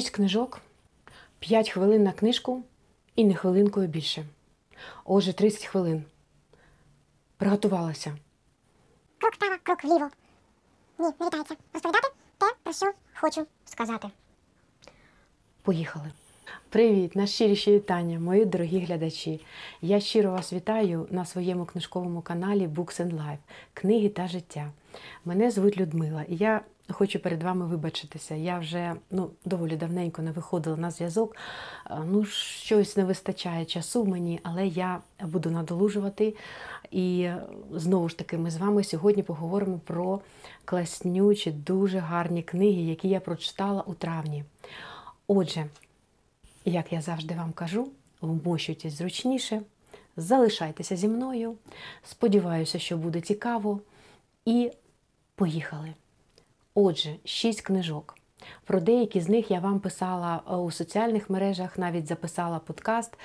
Шість книжок, п'ять хвилин на книжку і не хвилинкою більше. Отже, 30 хвилин. Приготувалася. Крок вправо, крок вліво. Ні, не вітається. Розповідати те, про що хочу сказати. Поїхали. Привіт, найщиріші вітання, мої дорогі глядачі. Я щиро вас вітаю на своєму книжковому каналі Books and Life Книги та життя. Мене звуть Людмила, і я хочу перед вами вибачитися. Я вже ну, доволі давненько не виходила на зв'язок. Ну, щось не вистачає часу мені, але я буду надолужувати. І знову ж таки, ми з вами сьогодні поговоримо про класнючі, дуже гарні книги, які я прочитала у травні. Отже, як я завжди вам кажу, вмощуйтесь зручніше, залишайтеся зі мною. Сподіваюся, що буде цікаво. І поїхали. Отже, шість книжок. Про деякі з них я вам писала е, у соціальних мережах, навіть записала подкаст е,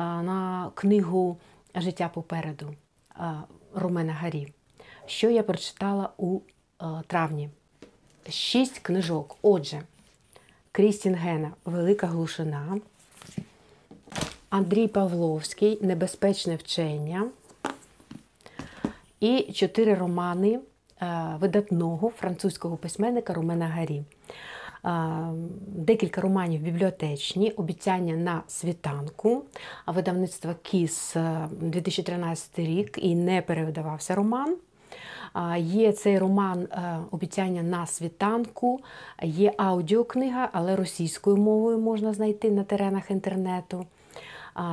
на книгу Життя попереду е, Ромена Гарі, що я прочитала у травні. Шість книжок. Отже, Крістін Гена Велика глушина. Андрій Павловський Небезпечне вчення. І чотири романи видатного французького письменника Ромена Гарі. Е, Декілька романів бібліотечні, обіцяння на світанку, видавництво Кіс е, 2013 рік і не перевидавався роман. Є цей роман е, Обіцяння на світанку, є аудіокнига, але російською мовою можна знайти на теренах інтернету.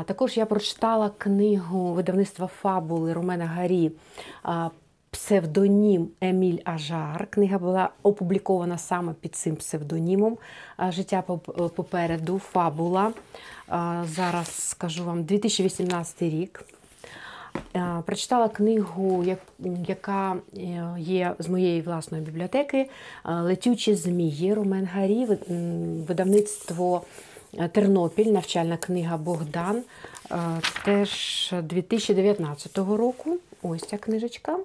Також я прочитала книгу видавництва Фабули Ромена Гарі Псевдонім Еміль Ажар. Книга була опублікована саме під цим псевдонімом. Життя попереду, Фабула. Зараз скажу вам 2018 рік. Е, Прочитала книгу, яка е, є з моєї власної бібліотеки е, Летючі змії Ромен Гарі, видавництво е, Тернопіль, навчальна книга Богдан. е, Теж 2019 року. Ось ця книжечка.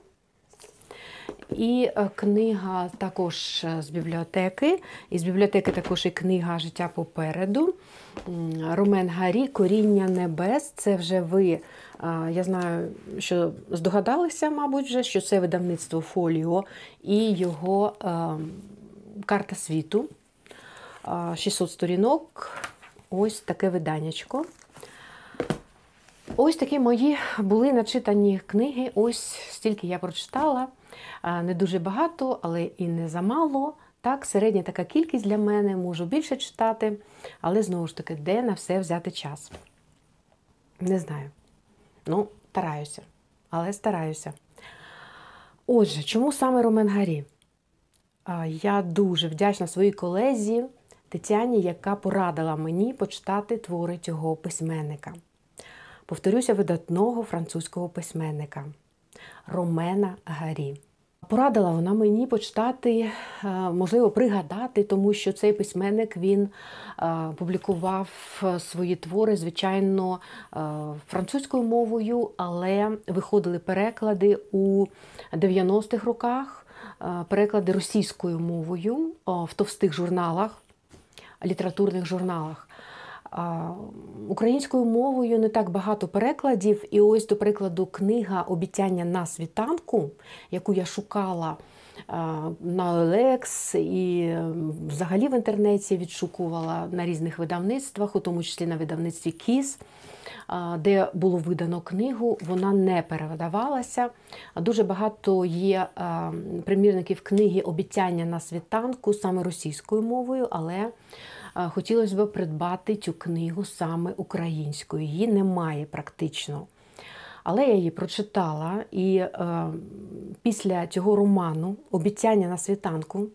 І е, книга також е, з бібліотеки. І з бібліотеки також і книга Життя попереду. Ромен Гарі Коріння небес. Це вже ви, е, я знаю, що здогадалися, мабуть, вже, що це видавництво Фоліо і його карта світу. Е, 600 сторінок. Ось таке виданнячко. Ось такі мої були начитані книги. Ось стільки я прочитала. Не дуже багато, але і не замало. Так, середня така кількість для мене, можу більше читати, але знову ж таки, де на все взяти час? Не знаю. Ну, стараюся, але стараюся. Отже, чому саме Ромен Гарі? Я дуже вдячна своїй колезі Тетяні, яка порадила мені почитати твори цього письменника. Повторюся, видатного французького письменника Ромена Гарі. Порадила вона мені почитати, е, можливо, пригадати, тому що цей письменник він е, публікував свої твори, звичайно, е, французькою мовою, але виходили переклади у 90-х роках, е, переклади російською мовою в товстих журналах, літературних журналах. Українською мовою не так багато перекладів, і ось, до прикладу, книга Обіцяння на світанку, яку я шукала на OLX і взагалі в інтернеті відшукувала на різних видавництвах, у тому числі на видавництві Кіс, де було видано книгу, вона не перевидавалася. Дуже багато є примірників книги Обіцяння на світанку саме російською мовою, але хотілося б придбати цю книгу саме українською. Її немає практично. Але я її прочитала, і е, після цього роману Обіцяння на світанку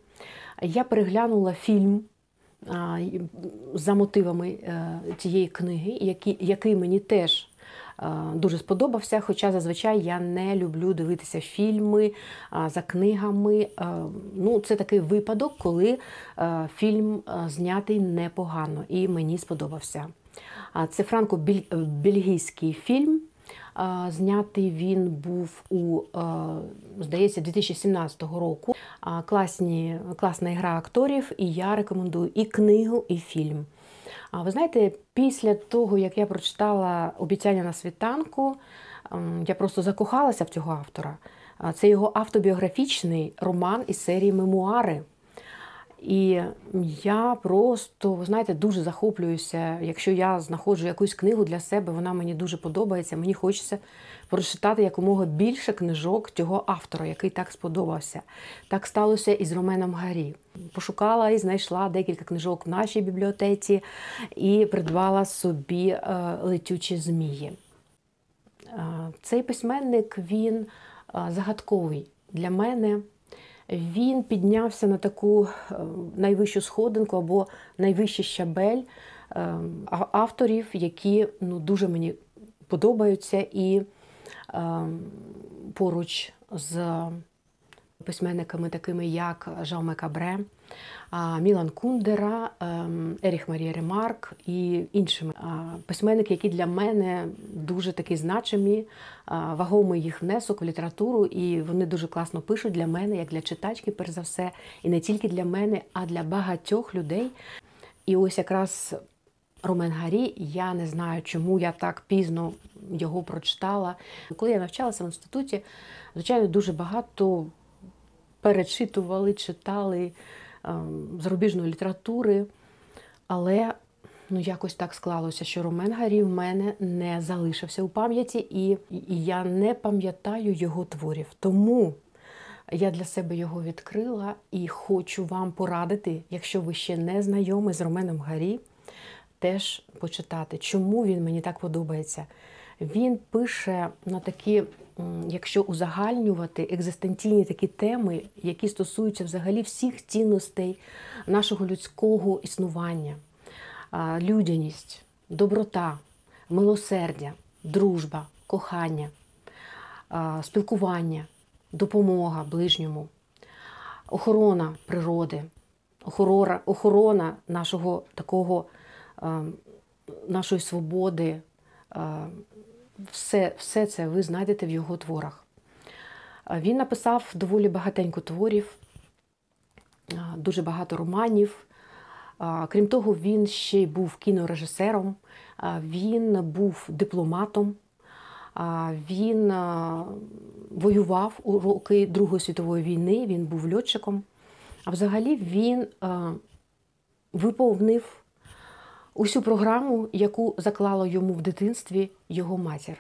я переглянула фільм е, за мотивами е, цієї книги, який, який мені теж дуже сподобався. Хоча зазвичай я не люблю дивитися фільми за книгами. Е, Ну, це такий випадок, коли е, фільм е, знятий непогано і мені сподобався. Це франко-бельгійський фільм. Знятий він був у, е, здається, 2017 року. Класні, класна гра акторів, і я рекомендую і книгу, і фільм. А ви знаєте, після того, як я прочитала обіцяння на світанку, ем, я просто закохалася в цього автора. Це його автобіографічний роман із серії Мемуари. І я просто, знаєте, дуже захоплююся. Якщо я знаходжу якусь книгу для себе, вона мені дуже подобається. Мені хочеться прочитати якомога більше книжок цього автора, який так сподобався. Так сталося і з Роменом Гарі. Пошукала і знайшла декілька книжок в нашій бібліотеці і придбала собі е, летючі змії. Е, Цей письменник він е, загадковий для мене. Він піднявся на таку е, найвищу сходинку або найвищий щабель е, авторів, які ну, дуже мені подобаються, і е, поруч з письменниками, такими як Жауме Кабре, Мілан Кундера, ем, Еріх Марія Ремарк і іншими письменники, які для мене дуже такі значимі, вагомий їх внесок в літературу, і вони дуже класно пишуть для мене, як для читачки, перш за все, і не тільки для мене, а для багатьох людей. І ось якраз Ромен Гарі, я не знаю, чому я так пізно його прочитала. Коли я навчалася в інституті, звичайно, дуже багато перечитували, читали ем, зарубіжної літератури, але ну, якось так склалося, що Ромен Гарі в мене не залишився у пам'яті, і, я не пам'ятаю його творів. Тому я для себе його відкрила і хочу вам порадити, якщо ви ще не знайомі з Роменом Гарі, теж почитати, чому він мені так подобається. Він пише на такі, якщо узагальнювати екзистенційні такі теми, які стосуються взагалі всіх цінностей нашого людського існування, людяність, доброта, милосердя, дружба, кохання, спілкування, допомога ближньому, охорона природи, охорона, нашого такого е, нашої свободи. Все, все це ви знайдете в його творах. Е, Він написав доволі багатенько творів, е, дуже багато романів. Е, Крім того, він ще й був кінорежисером, він був дипломатом, він воював у роки Другої світової війни, він був льотчиком. А взагалі він виповнив усю програму, яку заклала йому в дитинстві його матір.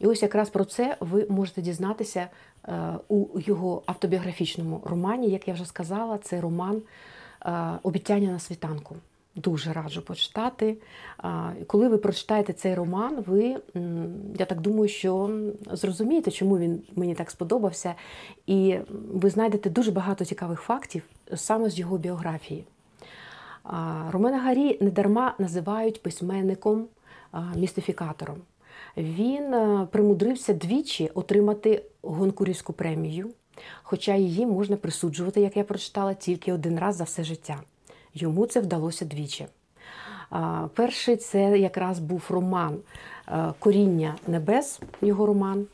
І ось якраз про це ви можете дізнатися е, у його автобіографічному романі. Як я вже сказала, це роман е, Обіцяння на світанку. Дуже раджу почитати. Коли ви прочитаєте цей роман, ви, я так думаю, що зрозумієте, чому він мені так сподобався, і ви знайдете дуже багато цікавих фактів саме з його біографії. Ромена Гарі недарма називають письменником містифікатором. Він е, примудрився двічі отримати Гонкурівську премію, хоча її можна присуджувати, як я прочитала, тільки один раз за все життя. Йому це вдалося двічі. Перший це якраз був роман е, Коріння небес, його роман.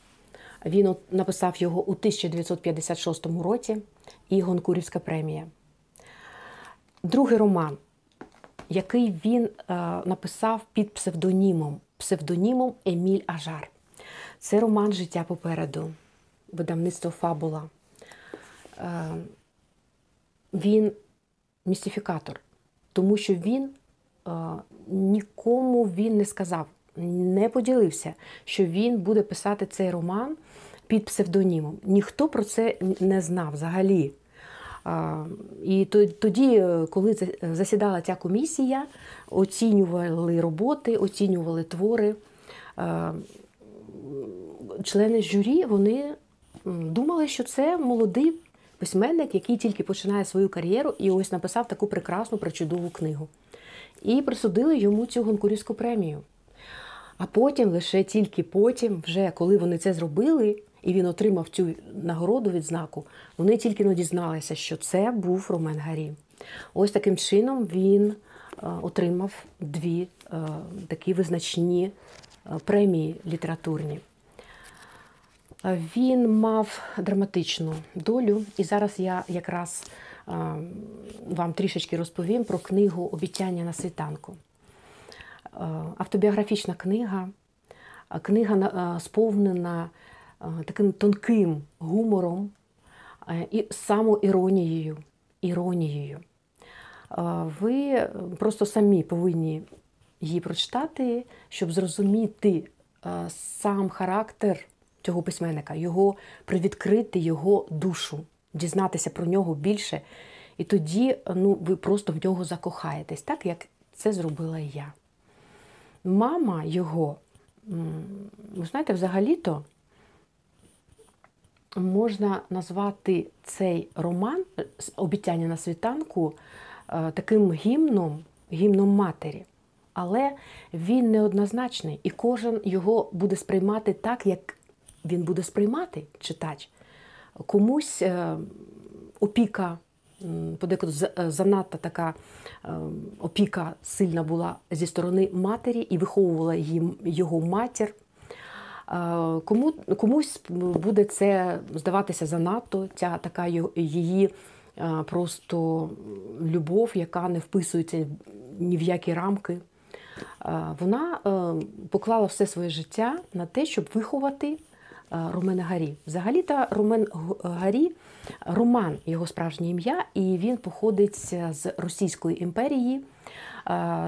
Він написав його у 1956 році і Гонкурівська премія. Другий роман, який він е, написав під псевдонімом, псевдонімом Еміль Ажар. Це роман Життя попереду, видавництво Фабула. Е, він містифікатор, тому що він е, нікому він не сказав, не поділився, що він буде писати цей роман під псевдонімом. Ніхто про це не знав взагалі. І тоді, е, коли засідала ця комісія, оцінювали роботи, оцінювали твори. Члени журі вони думали, що це молодий письменник, який тільки починає свою кар'єру, і ось написав таку прекрасну, причудову книгу. І присудили йому цю Гонкурівську премію. А потім, лише тільки потім, вже коли вони це зробили, і він отримав цю нагороду відзнаку, вони тільки но дізналися, що це був Ромен Гарі. Ось таким чином він е, отримав дві е, такі визначні е, премії літературні. Він мав драматичну долю, і зараз я якраз вам трішечки розповім про книгу Обіцяння на світанку. Автобіографічна книга, книга сповнена таким тонким гумором е, і самоіронією. Іронією. Е, Ви е, просто самі повинні її прочитати, щоб зрозуміти е, сам характер цього письменника, його привідкрити його душу, дізнатися про нього більше. І тоді е, ну, ви просто в нього закохаєтесь, так як це зробила я. Мама його, ви знаєте, взагалі-то можна назвати цей роман е, обіцяння на світанку е, таким гімном, гімном матері. Але він неоднозначний, і кожен його буде сприймати так, як він буде сприймати читач. Комусь е, опіка, подекуди занадто така опіка сильна була зі сторони матері і виховувала їм його матір. Кому, комусь буде це здаватися занадто, ця така її просто любов, яка не вписується ні в які рамки. Вона е, поклала все своє життя на те, щоб виховати Ромена Гарі. Взагалі-то Ромен Гарі Роман його справжнє ім'я, і він походить з Російської імперії,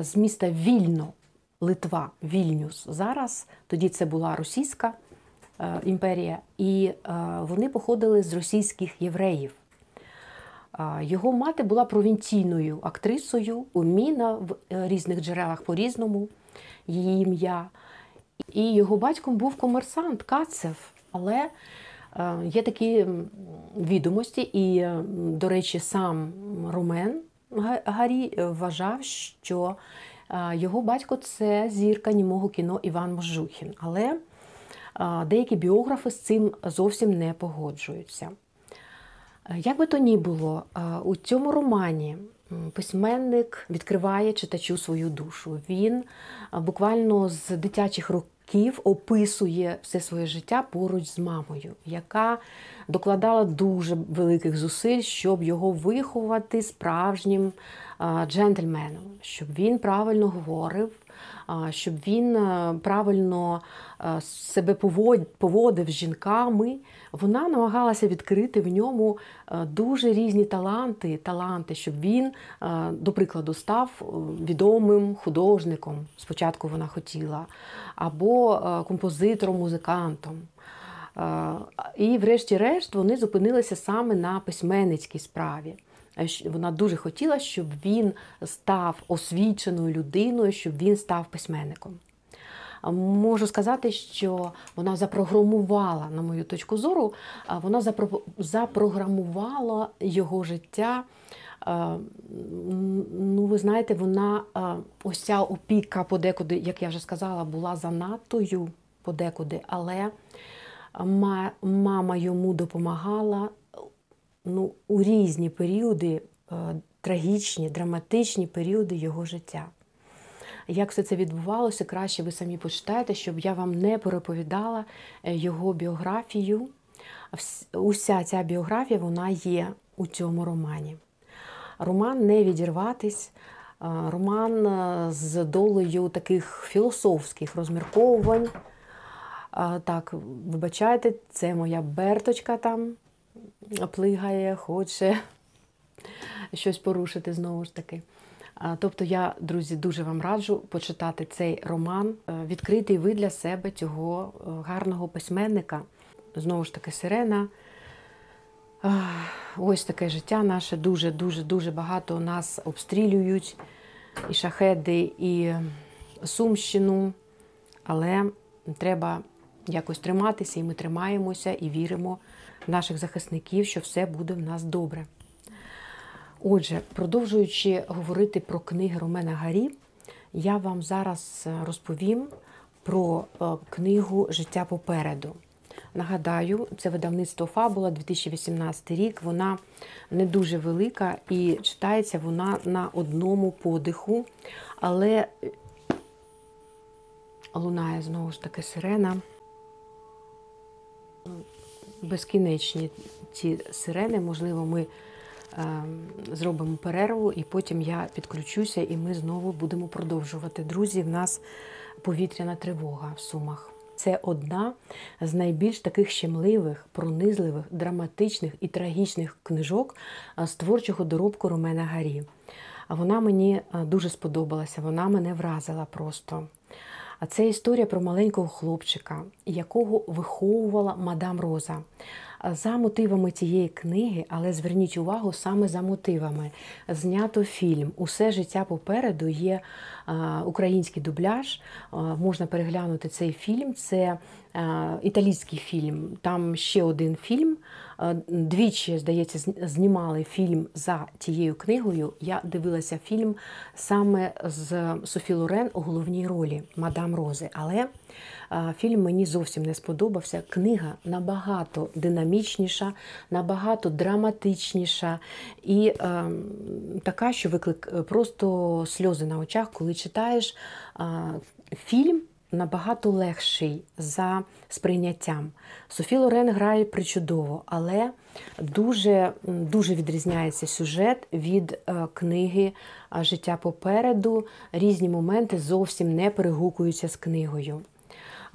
з міста Вільно, Литва, Вільнюс. Зараз тоді це була Російська е, імперія, і е, вони походили з російських євреїв. А, Його мати була провінційною актрисою, уміна в е, різних джерелах по-різному, її ім'я. І його батьком був комерсант Кацев. Але е, є такі відомості, і, е, до речі, сам Ромен Га- Гарі е, вважав, що е, його батько це зірка німого кіно Іван Можухін. Але деякі біографи з цим зовсім не погоджуються. Як би то ні було, у цьому романі письменник відкриває читачу свою душу. Він буквально з дитячих років описує все своє життя поруч з мамою, яка докладала дуже великих зусиль, щоб його виховати справжнім джентльменом, щоб він правильно говорив, щоб він е, правильно е, себе поводив з жінками. Вона намагалася відкрити в ньому е, дуже різні таланти, таланти, щоб він, до прикладу, став відомим художником. Спочатку вона хотіла, або композитором, музикантом. І, врешті-решт, вони зупинилися саме на письменницькій справі. Е, Вона дуже хотіла, щоб він став освіченою людиною, щоб він став письменником. Можу сказати, що вона запрограмувала, на мою точку зору, вона запро- запрограмувала його життя. Ну, ви знаєте, вона ось ця опіка подекуди, як я вже сказала, була занадтою подекуди, але мама йому допомагала ну, у різні періоди, е, трагічні, драматичні періоди його життя. Як все це відбувалося, краще ви самі почитаєте, щоб я вам не переповідала е, його біографію. Уся ця біографія вона є у цьому романі. Роман не відірватись, е, роман з долею таких філософських розмірковувань. Так, вибачайте, це моя Берточка там плигає, хоче щось порушити знову ж таки. Тобто я, друзі, дуже вам раджу почитати цей роман, е, відкрити ви для себе цього е, гарного письменника. Знову ж таки, сирена. Ось таке життя наше дуже, дуже, багато нас обстрілюють. І шахеди, і Сумщину. Але треба якось триматися, і ми тримаємося і віримо наших захисників, що все буде в нас добре. Отже, продовжуючи говорити про книги Ромена Гарі, я вам зараз е, розповім про е, книгу Життя попереду. Нагадаю, це видавництво Фабула 2018 рік. Вона не дуже велика і читається вона на одному подиху, але лунає знову ж таки сирена. Безкінечні ці сирени. Можливо, ми е, зробимо перерву, і потім я підключуся, і ми знову будемо продовжувати. Друзі, в нас повітряна тривога в Сумах. Це одна з найбільш таких щемливих, пронизливих, драматичних і трагічних книжок е, з творчого доробку Ромена Гарі. А Вона мені е, дуже сподобалася, вона мене вразила просто. А це історія про маленького хлопчика, якого виховувала мадам Роза. За мотивами цієї книги, але зверніть увагу саме за мотивами. Знято фільм Усе життя попереду є український дубляж. Можна переглянути цей фільм. Це італійський фільм. Там ще один фільм. А, Двічі, здається, знімали фільм за тією книгою. Я дивилася фільм саме з Софі Лорен у головній ролі Мадам Рози. Але фільм мені зовсім не сподобався. Книга набагато динамічніша, набагато драматичніша і е, така, що виклик просто сльози на очах, коли читаєш фільм. Набагато легший за сприйняттям. Софі Лорен грає причудово, але дуже, дуже відрізняється сюжет від е, книги Життя попереду. Різні моменти зовсім не перегукуються з книгою.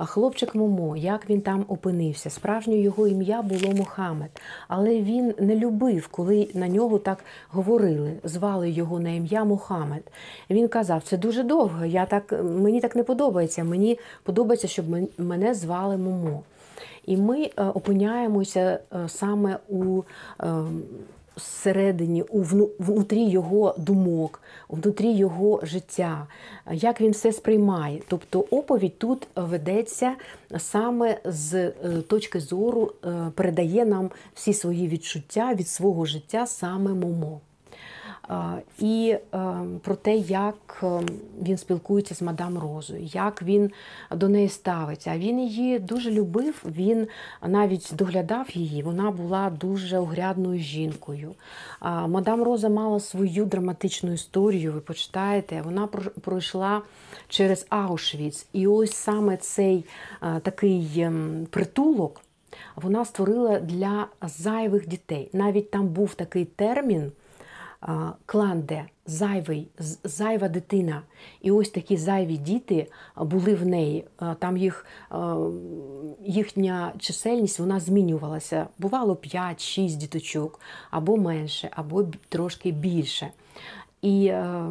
Хлопчик Момо, як він там опинився? Справжнє його ім'я було Мохамед, але він не любив, коли на нього так говорили, звали його на ім'я Мохамед. Він казав, це дуже довго, я так, мені так не подобається. Мені подобається, щоб мене звали Момо. І ми е, опиняємося е, саме у е, всередині, у вну- внутрі його думок, внутрі його життя, як він все сприймає. Тобто оповідь тут ведеться саме з е, точки зору, е, передає нам всі свої відчуття від свого життя саме Момо. І е, про те, як е, він спілкується з мадам Розою, як він до неї ставиться. А він її дуже любив, він навіть доглядав її. Вона була дуже огрядною жінкою. Мадам Роза мала свою драматичну історію. Ви почитаєте, вона про- пройшла через Аушвіц. І ось саме цей е, такий притулок вона створила для зайвих дітей. Навіть там був такий термін а, кланде, зайвий, зайва дитина. І ось такі зайві діти були в неї. Там їх, їхня чисельність вона змінювалася. Бувало 5-6 діточок, або менше, або трошки більше. І е,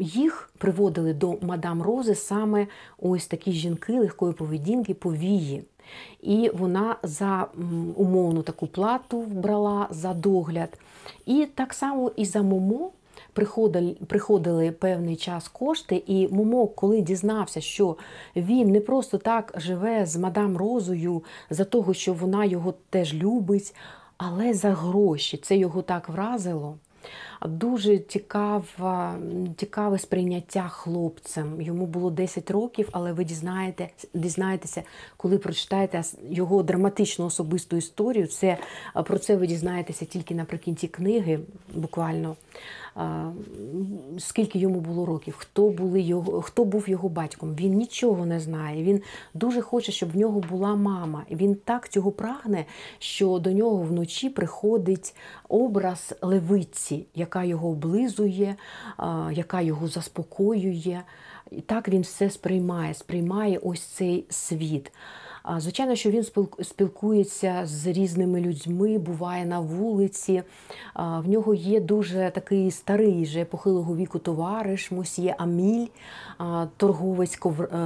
їх приводили до мадам Рози саме ось такі жінки легкої поведінки, повії. І вона за умовну таку плату брала за догляд. І так само і за Момо приходили, приходили певний час кошти, і Момо, коли дізнався, що він не просто так живе з мадам Розою за того, що вона його теж любить, але за гроші. Це його так вразило. Дуже цікаве, цікаве сприйняття хлопцем. Йому було 10 років, але ви дізнаєте, дізнаєтеся, коли прочитаєте його драматичну особисту історію. Це, про це ви дізнаєтеся тільки наприкінці книги, буквально. Скільки йому було років, хто, були його, хто був його батьком. Він нічого не знає. Він дуже хоче, щоб в нього була мама. Він так цього прагне, що до нього вночі приходить образ левиці, яка його облизує, яка його заспокоює. І так він все сприймає, сприймає ось цей світ. Звичайно, що він спілкується з різними людьми, буває на вулиці. В нього є дуже такий старий вже похилого віку товариш, мосьє Аміль, торговець е,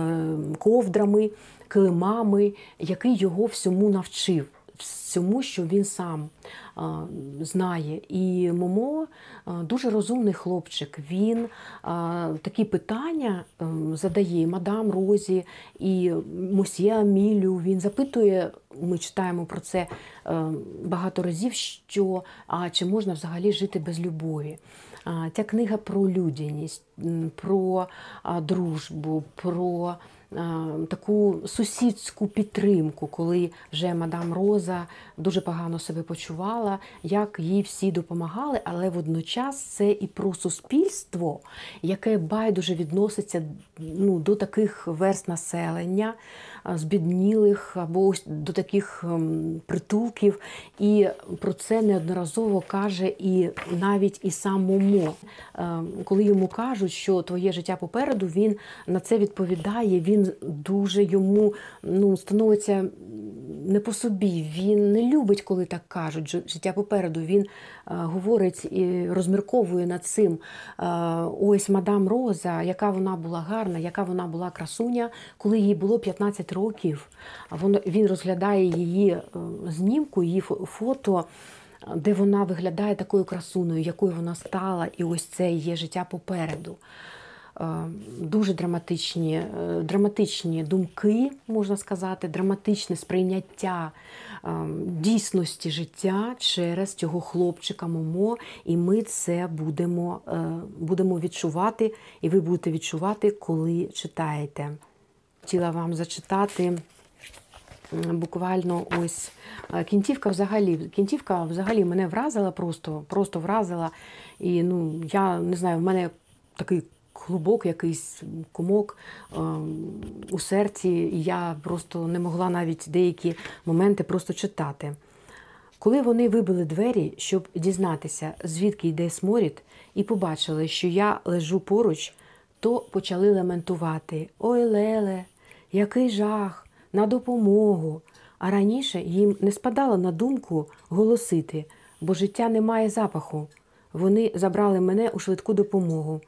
ковдрами, килимами, який його всьому навчив всьому, що він сам а, знає. І Момо а, дуже розумний хлопчик. Він а, такі питання ем, задає мадам Розі і мосьє Амілю. Він запитує, ми читаємо про це ем, багато разів, що а чи можна взагалі жити без любові. А, Ця книга про людяність, про а, дружбу, про таку сусідську підтримку, коли вже мадам Роза дуже погано себе почувала, як їй всі допомагали, але водночас це і про суспільство, яке байдуже відноситься ну, до таких верст населення, збіднілих або до таких ем, притулків. І про це неодноразово каже і навіть і сам Момо. Ем, Коли йому кажуть, що твоє життя попереду, він на це відповідає. Він дуже йому ну, становиться не по собі. Він не любить, коли так кажуть. Життя попереду. Він е, говорить і розмірковує над цим. Е, ось мадам Роза, яка вона була гарна, яка вона була красуня, коли їй було 15 років. А Воно він розглядає її е, знімку, її фото. Де вона виглядає такою красуною, якою вона стала, і ось це є життя попереду. Е, Дуже драматичні, е, драматичні думки, можна сказати, драматичне сприйняття е, дійсності життя через цього хлопчика Момо, і ми це будемо, будемо відчувати, і ви будете відчувати, коли читаєте. Хотіла вам зачитати буквально ось кінцівка взагалі. Кінцівка взагалі мене вразила просто, просто вразила. І ну, я не знаю, в мене такий клубок, якийсь комок ем, у серці, і я просто не могла навіть деякі моменти просто читати. Коли вони вибили двері, щоб дізнатися, звідки йде сморід, і побачили, що я лежу поруч, то почали лементувати: Ой, Леле, який жах, на допомогу. А раніше їм не спадало на думку голосити, бо життя не має запаху. Вони забрали мене у швидку допомогу.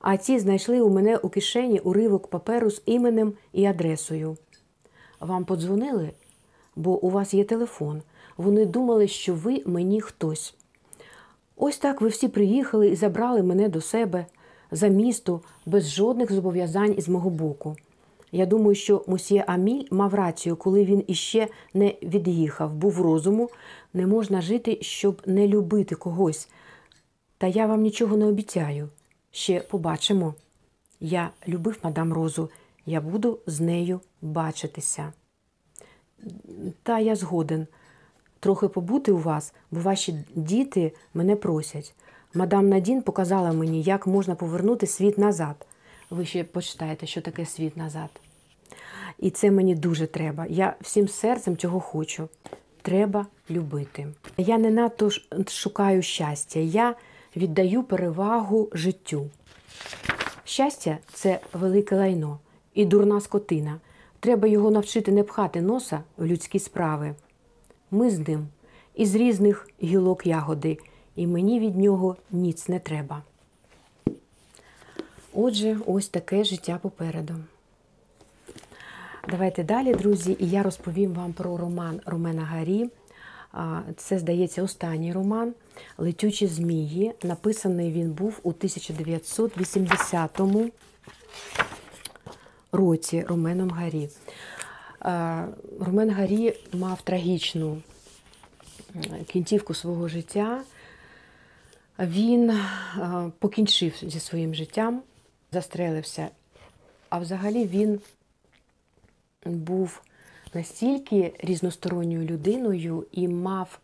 А ці знайшли у мене у кишені уривок паперу з іменем і адресою. Вам подзвонили? Бо у вас є телефон. Вони думали, що ви мені хтось. Ось так ви всі приїхали і забрали мене до себе за місто без жодних зобов'язань із мого боку. Я думаю, що мусьє Аміль мав рацію, коли він іще не від'їхав, був розуму, не можна жити, щоб не любити когось. Та я вам нічого не обіцяю. Ще побачимо. Я любив мадам Розу, я буду з нею бачитися. Та я згоден. Трохи побути у вас, бо ваші діти мене просять. Мадам Надін показала мені, як можна повернути світ назад. Ви ще почитаєте, що таке світ назад. І це мені дуже треба. Я всім серцем цього хочу. Треба любити. Я не надто шукаю щастя, я віддаю перевагу життю. Щастя це велике лайно і дурна скотина. Треба його навчити не пхати носа в людські справи. Ми з ним із різних гілок ягоди, і мені від нього ніц не треба. Отже, ось таке життя попереду. Давайте далі, друзі, і я розповім вам про роман Ромена Гарі. Це, здається, останній роман Летючі змії. Написаний він був у 1980 році Роменом Гарі. Ромен Гарі мав трагічну кінцівку свого життя. Він покінчив зі своїм життям, застрелився. А взагалі він був настільки різносторонньою людиною і мав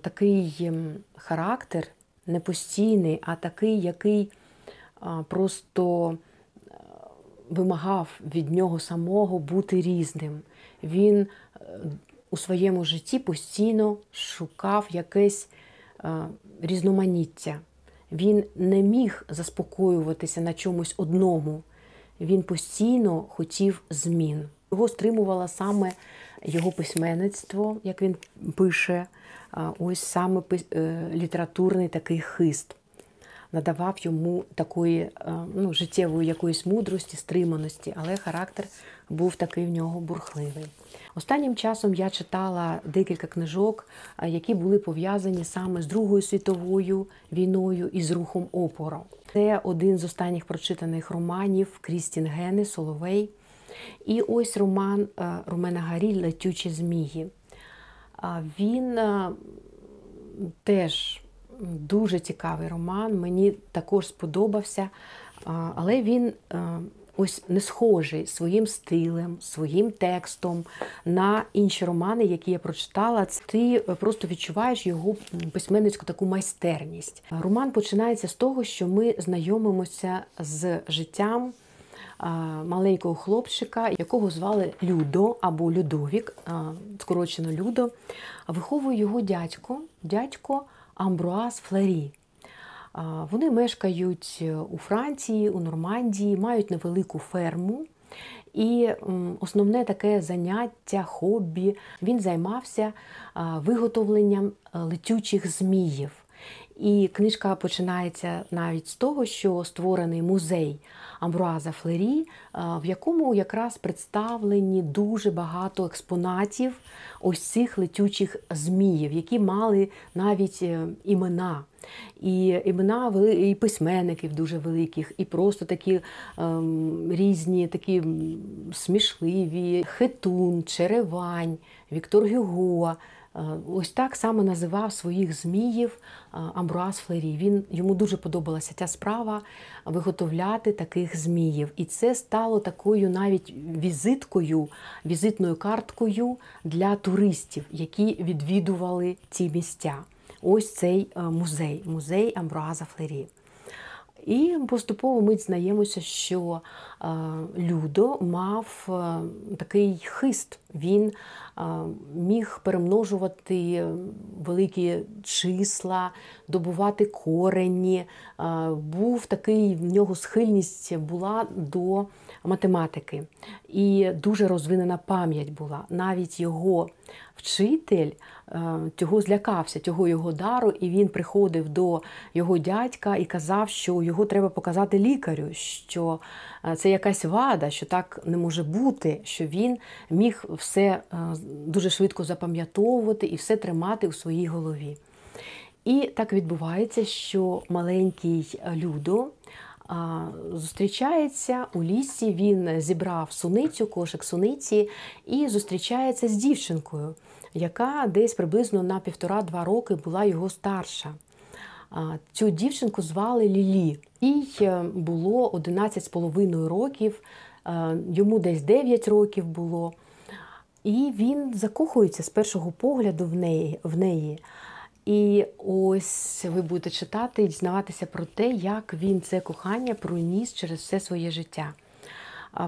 такий ем, характер непостійний, а такий, який просто е, вимагав від нього самого бути різним. Він е, у своєму житті постійно шукав якесь е, різноманіття. Він не міг заспокоюватися на чомусь одному. Він постійно хотів змін. Його стримувало саме його письменництво, як він пише, ось саме е, літературний такий хист. Надавав йому такої е, ну, життєвої якоїсь мудрості, стриманості, але характер був такий в нього бурхливий. Останнім часом я читала декілька книжок, які були пов'язані саме з Другою світовою війною і з рухом опору. Це один з останніх прочитаних романів Крістін Гени Соловей. І ось роман е, Ромена Гарі Летючі змії. Він е, теж дуже цікавий роман, мені також сподобався, але він е, ось не схожий своїм стилем, своїм текстом на інші романи, які я прочитала. Ти просто відчуваєш його письменницьку таку майстерність. Роман починається з того, що ми знайомимося з життям маленького хлопчика, якого звали Людо або Людовік, скорочено Людо. Виховує його дядько, дядько Амбруаз Флері. Вони мешкають у Франції, у Нормандії, мають невелику ферму. І основне таке заняття, хобі, він займався виготовленням е, летючих зміїв. І книжка починається навіть з того, що створений музей Амбруаза Флері, в якому якраз представлені дуже багато експонатів ось цих летючих зміїв, які мали навіть е, імена. І імена і письменників дуже великих, і просто такі ем, різні, такі смішливі, Хетун, Черевань, Віктор Гюго. Е, Ось так само називав своїх зміїв е, Амбруаз Флері. Він йому дуже подобалася ця справа виготовляти таких зміїв. І це стало такою навіть візиткою, візитною карткою для туристів, які відвідували ці місця. Ось цей е, музей, музей Амбруаза Флері. І поступово ми дізнаємося, що е, Людо мав е, такий хист. Він е, міг перемножувати великі числа, добувати корені. Був такий в нього схильність була до математики. І дуже розвинена пам'ять була. Навіть його вчитель е, цього злякався, цього його дару, і він приходив до його дядька і казав, що його треба показати лікарю, що е, це якась вада, що так не може бути, що він міг все е, дуже швидко запам'ятовувати і все тримати у своїй голові. І так відбувається, що маленький Людо зустрічається у лісі. Він зібрав суницю, кошик суниці, і зустрічається з дівчинкою, яка десь приблизно на півтора-два роки була його старша. Цю дівчинку звали Лілі. Їй е, було 11 з половиною років, е, йому десь 9 років було. І він закохується з першого погляду в неї. В неї. І ось ви будете читати і дізнаватися про те, як він це кохання проніс через все своє життя.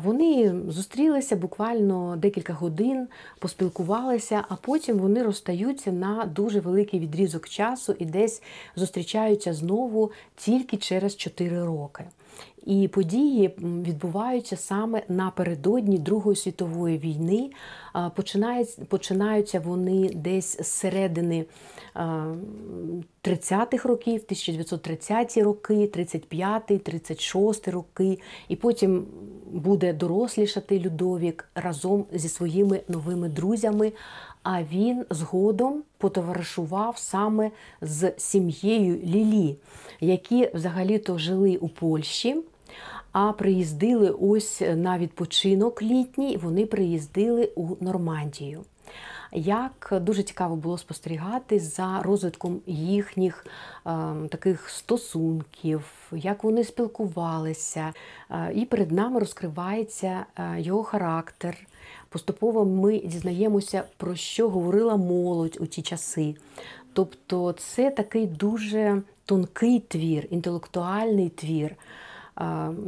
Вони зустрілися буквально декілька годин, поспілкувалися, а потім вони розстаються на дуже великий відрізок часу і десь зустрічаються знову тільки через 4 роки. І події відбуваються саме напередодні Другої світової війни. Починаються вони десь з середини а, 30-х років, 1930 роки, 35-й, 36-й роки, і потім буде дорослішати Людовік разом зі своїми новими друзями. А він згодом потоваришував саме з сім'єю Лілі, які взагалі-то жили у Польщі. А приїздили ось на відпочинок літній, вони приїздили у Нормандію. Як дуже цікаво було спостерігати за розвитком їхніх е, таких стосунків, як вони спілкувалися. Е, і перед нами розкривається е, його характер. Поступово ми дізнаємося, про що говорила молодь у ті часи. Тобто, це такий дуже тонкий твір, інтелектуальний твір.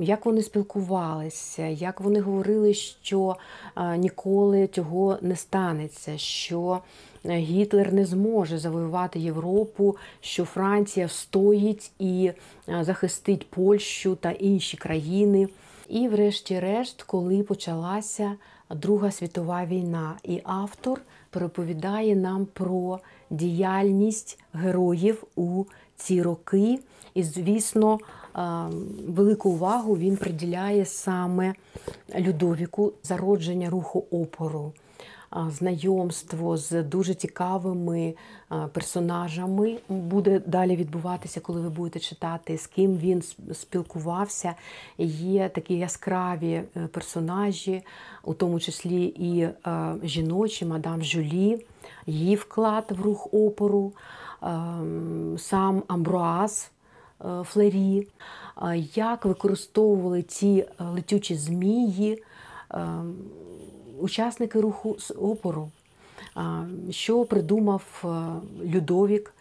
Як вони спілкувалися, як вони говорили, що ніколи цього не станеться, що е, Гітлер не зможе завоювати Європу, що Франція встоїть і захистить Польщу та інші країни. І, врешті-решт, коли почалася Друга світова війна, і автор переповідає нам про діяльність героїв у ці роки. І, звісно, велику увагу він приділяє саме Людовіку зародження руху опору, знайомство з дуже цікавими персонажами буде далі відбуватися, коли ви будете читати, з ким він спілкувався. Є такі яскраві е, персонажі, у тому числі і е, жіночі, мадам Жюлі, її вклад в рух опору, ем, сам Амбруаз. е, флері, як використовували ці летючі змії е, учасники руху з опору, що придумав е, Людовік,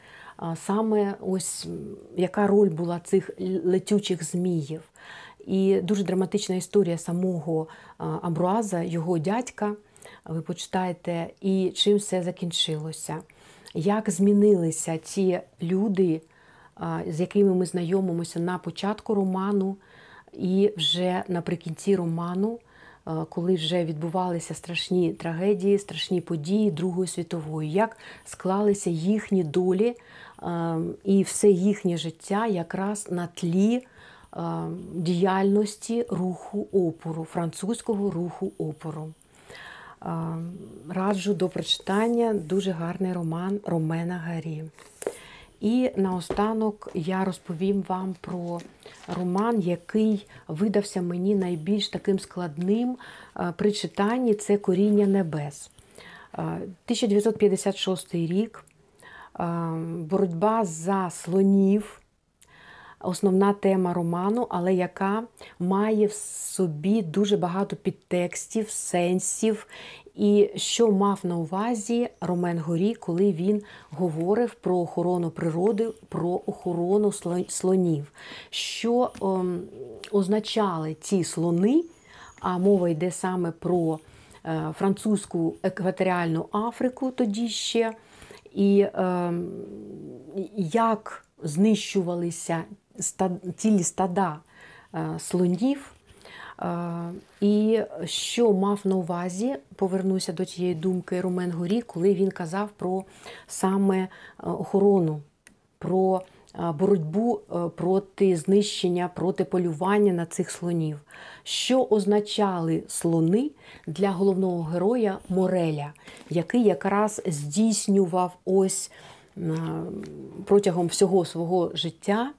саме ось яка роль була цих летючих зміїв. І дуже драматична історія самого Амбруаза, його дядька. Ви почитаєте, і чим все закінчилося. Як змінилися ті люди, з якими ми знайомимося на початку роману, і вже наприкінці роману, коли вже відбувалися страшні трагедії, страшні події Другої світової, як склалися їхні долі е, і все їхнє життя якраз на тлі е, діяльності руху опору, французького руху опору. Е, Раджу до прочитання дуже гарний роман Ромена Гарі. І наостанок я розповім вам про роман, який видався мені найбільш таким складним е, при читанні це Коріння небес. Е, 1956 рік. е, Боротьба за слонів основна тема роману, але яка має в собі дуже багато підтекстів, сенсів. І що мав на увазі Ромен Горі, коли він говорив про охорону природи, про охорону слонів, що ем, означали ці слони, а мова йде саме про е, французьку екваторіальну Африку тоді ще, і ем, як знищувалися ста- цілі стада е, слонів. І що мав на увазі, повернуся до тієї думки Ромен Горі, коли він казав про саме е, охорону, про е, боротьбу е, проти знищення, проти полювання на цих слонів. Що означали слони для головного героя Мореля, який якраз здійснював ось протягом всього свого життя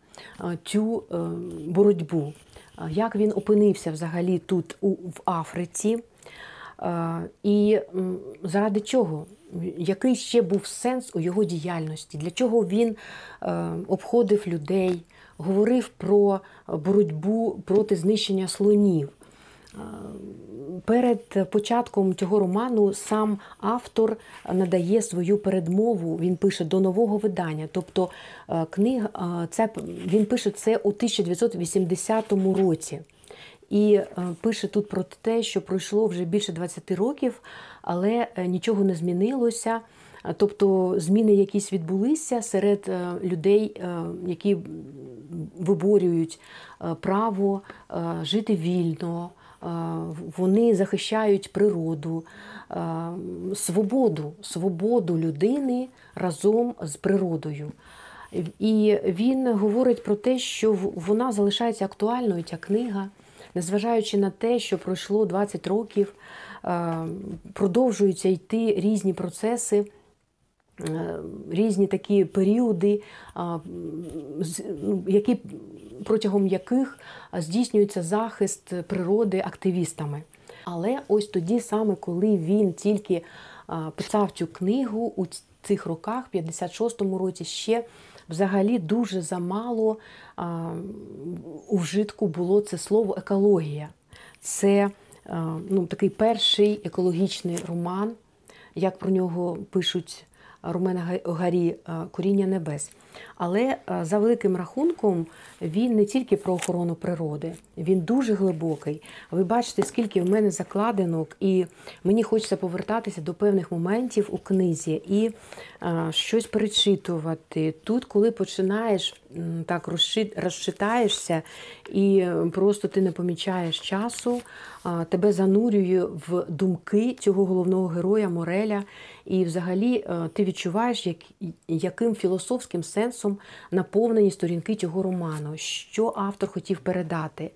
цю боротьбу. Е, Як він опинився взагалі тут у, в Африці? Е, І заради чого? Який ще був сенс у його діяльності? Для чого він е, обходив людей, говорив про боротьбу проти знищення слонів? Перед початком цього роману сам автор надає свою передмову. Він пише до нового видання. Тобто е, книга е, це він пише це у 1980 році. І е, пише тут про те, що пройшло вже більше 20 років, але нічого не змінилося. Тобто зміни якісь відбулися серед людей, які виборюють право жити вільно, вони захищають природу, свободу, свободу людини разом з природою. І він говорить про те, що вона залишається актуальною, ця книга, незважаючи на те, що пройшло 20 років, продовжуються йти різні процеси. Е, Різні такі періоди, з- ну, які, протягом яких здійснюється захист природи активістами. Але ось тоді, саме коли він тільки писав цю книгу у цих роках, в 56-му році, ще взагалі дуже замало у вжитку було це слово екологія. Це ну, такий перший екологічний роман, як про нього пишуть Ромена Га- Гарі куріння Коріння небес. Але е, за великим рахунком він не тільки про охорону природи, він дуже глибокий. Ви бачите, скільки в мене закладинок, і мені хочеться повертатися до певних моментів у книзі і е, щось перечитувати. Тут, коли починаєш так розчитаєшся, і е, просто ти не помічаєш часу, а, тебе занурює в думки цього головного героя Мореля. І взагалі е, ти відчуваєш, як, яким філософським сенсом наповнені сторінки цього роману, що автор хотів передати,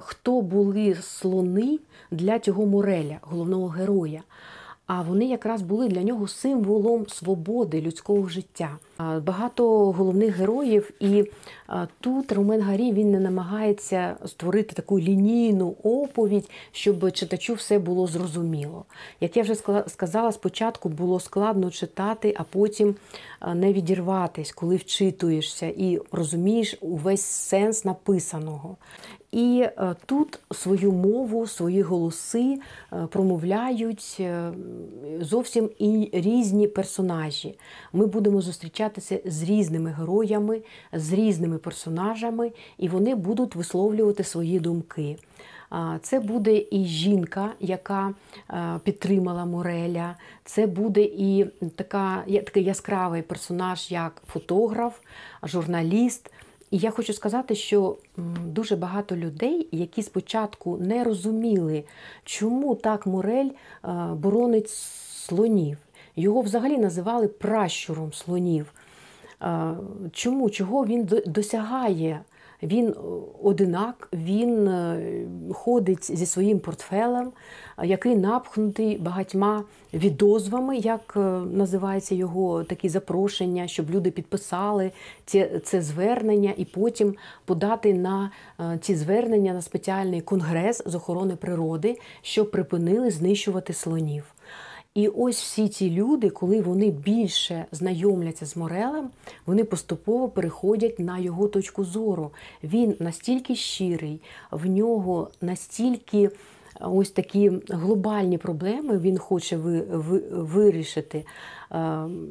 хто були слони для цього Мореля, головного героя. А вони якраз були для нього символом свободи людського життя. Багато головних героїв, і тут Ромен Гарі він не намагається створити таку лінійну оповідь, щоб читачу все було зрозуміло. Як я вже сказала, спочатку було складно читати, а потім не відірватись, коли вчитуєшся і розумієш увесь сенс написаного. І е, тут свою мову, свої голоси е, промовляють е, зовсім і різні персонажі. Ми будемо зустрічатися з різними героями, з різними персонажами, і вони будуть висловлювати свої думки. Це буде і жінка, яка е, підтримала Мореля. Це буде і така, такий яскравий персонаж, як фотограф, журналіст. І я хочу сказати, що дуже багато людей, які спочатку не розуміли, чому так Морель е, боронить слонів. Його взагалі називали пращуром слонів. Е, Чому? Чого він досягає? Він е, одинак, він е, ходить зі своїм портфелем, е, який напхнутий багатьма відозвами, як називається його такі запрошення, щоб люди підписали це, це звернення і потім подати на ці звернення на спеціальний конгрес з охорони природи, щоб припинили знищувати слонів. І ось всі ці люди, коли вони більше знайомляться з Морелем, вони поступово переходять на його точку зору. Він настільки щирий, в нього настільки ось такі глобальні проблеми він хоче ви, ви, вирішити, е,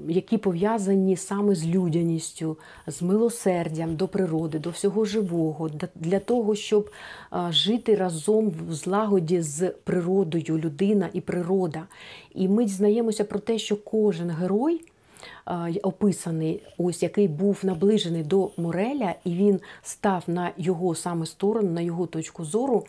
які пов'язані саме з людяністю, з милосердям до природи, до всього живого, для- для того, щоб е, жити разом в злагоді з природою, людина і природа. І ми дізнаємося про те, що кожен герой. Е, Описаний, ось який був наближений до Мореля, і він став на його саме сторону, на його точку зору.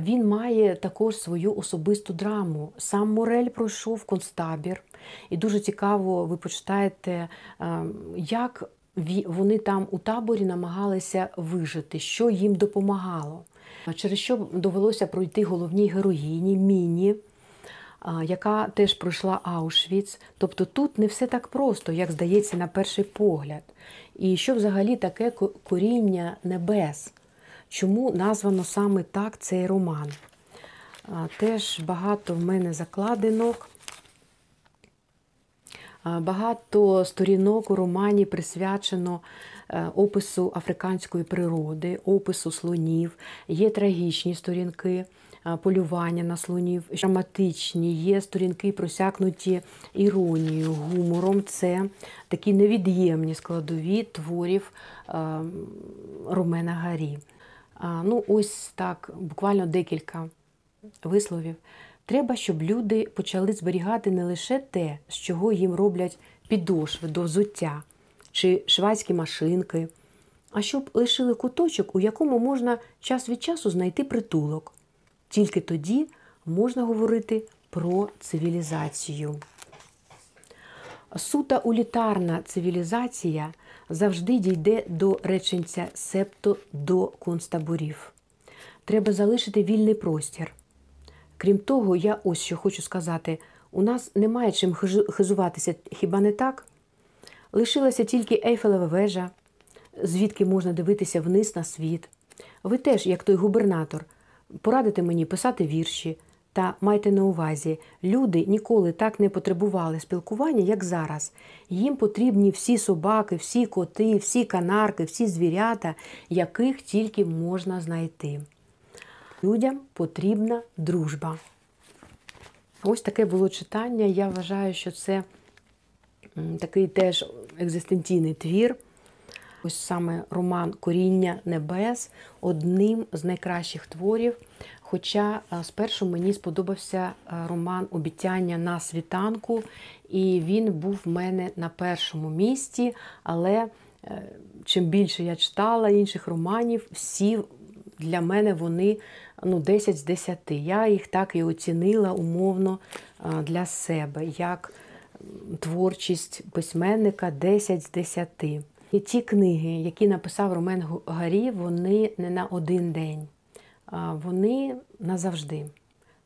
Він має також свою особисту драму. Сам Морель пройшов концтабір, і дуже цікаво, ви почитаєте, е, як вони там у таборі намагалися вижити, що їм допомагало. Через що довелося пройти головній героїні Міні, яка теж пройшла Аушвіц. Тобто тут не все так просто, як здається на перший погляд. І що взагалі таке коріння небес? Чому названо саме так цей роман? Теж багато в мене закладинок. Багато сторінок у романі присвячено е, опису африканської природи, опису слонів. Є трагічні сторінки полювання на слонів, драматичні, є сторінки просякнуті іронією, гумором. Це такі невід'ємні складові творів е, Ромена Гарі. Ну, ось так, буквально декілька висловів. Треба, щоб люди почали зберігати не лише те, з чого їм роблять підошви до взуття чи швадські машинки, а щоб лишили куточок, у якому можна час від часу знайти притулок. Тільки тоді можна говорити про цивілізацію. Сута улітарна цивілізація завжди дійде до реченця, септо до концтаборів. Треба залишити вільний простір. Крім того, я ось що хочу сказати: у нас немає чим хизуватися, хіба не так? Лишилася тільки Ейфелева вежа, звідки можна дивитися вниз на світ. Ви теж, як той губернатор, порадите мені писати вірші. Та майте на увазі, люди ніколи так не потребували спілкування, як зараз. Їм потрібні всі собаки, всі коти, всі канарки, всі звірята, яких тільки можна знайти. Людям потрібна дружба. Ось таке було читання. Я вважаю, що це такий теж екзистенційний твір. Ось саме роман Коріння небес одним з найкращих творів. Хоча е, спершу мені сподобався е, роман Обіцяння на світанку, і він був в мене на першому місці. Але е, чим більше я читала інших романів, всі для мене вони ну, 10 з 10. Я їх так і оцінила умовно для себе, як творчість письменника 10 з 10. І ті книги, які написав Ромен Гарі, вони не на один день, вони назавжди.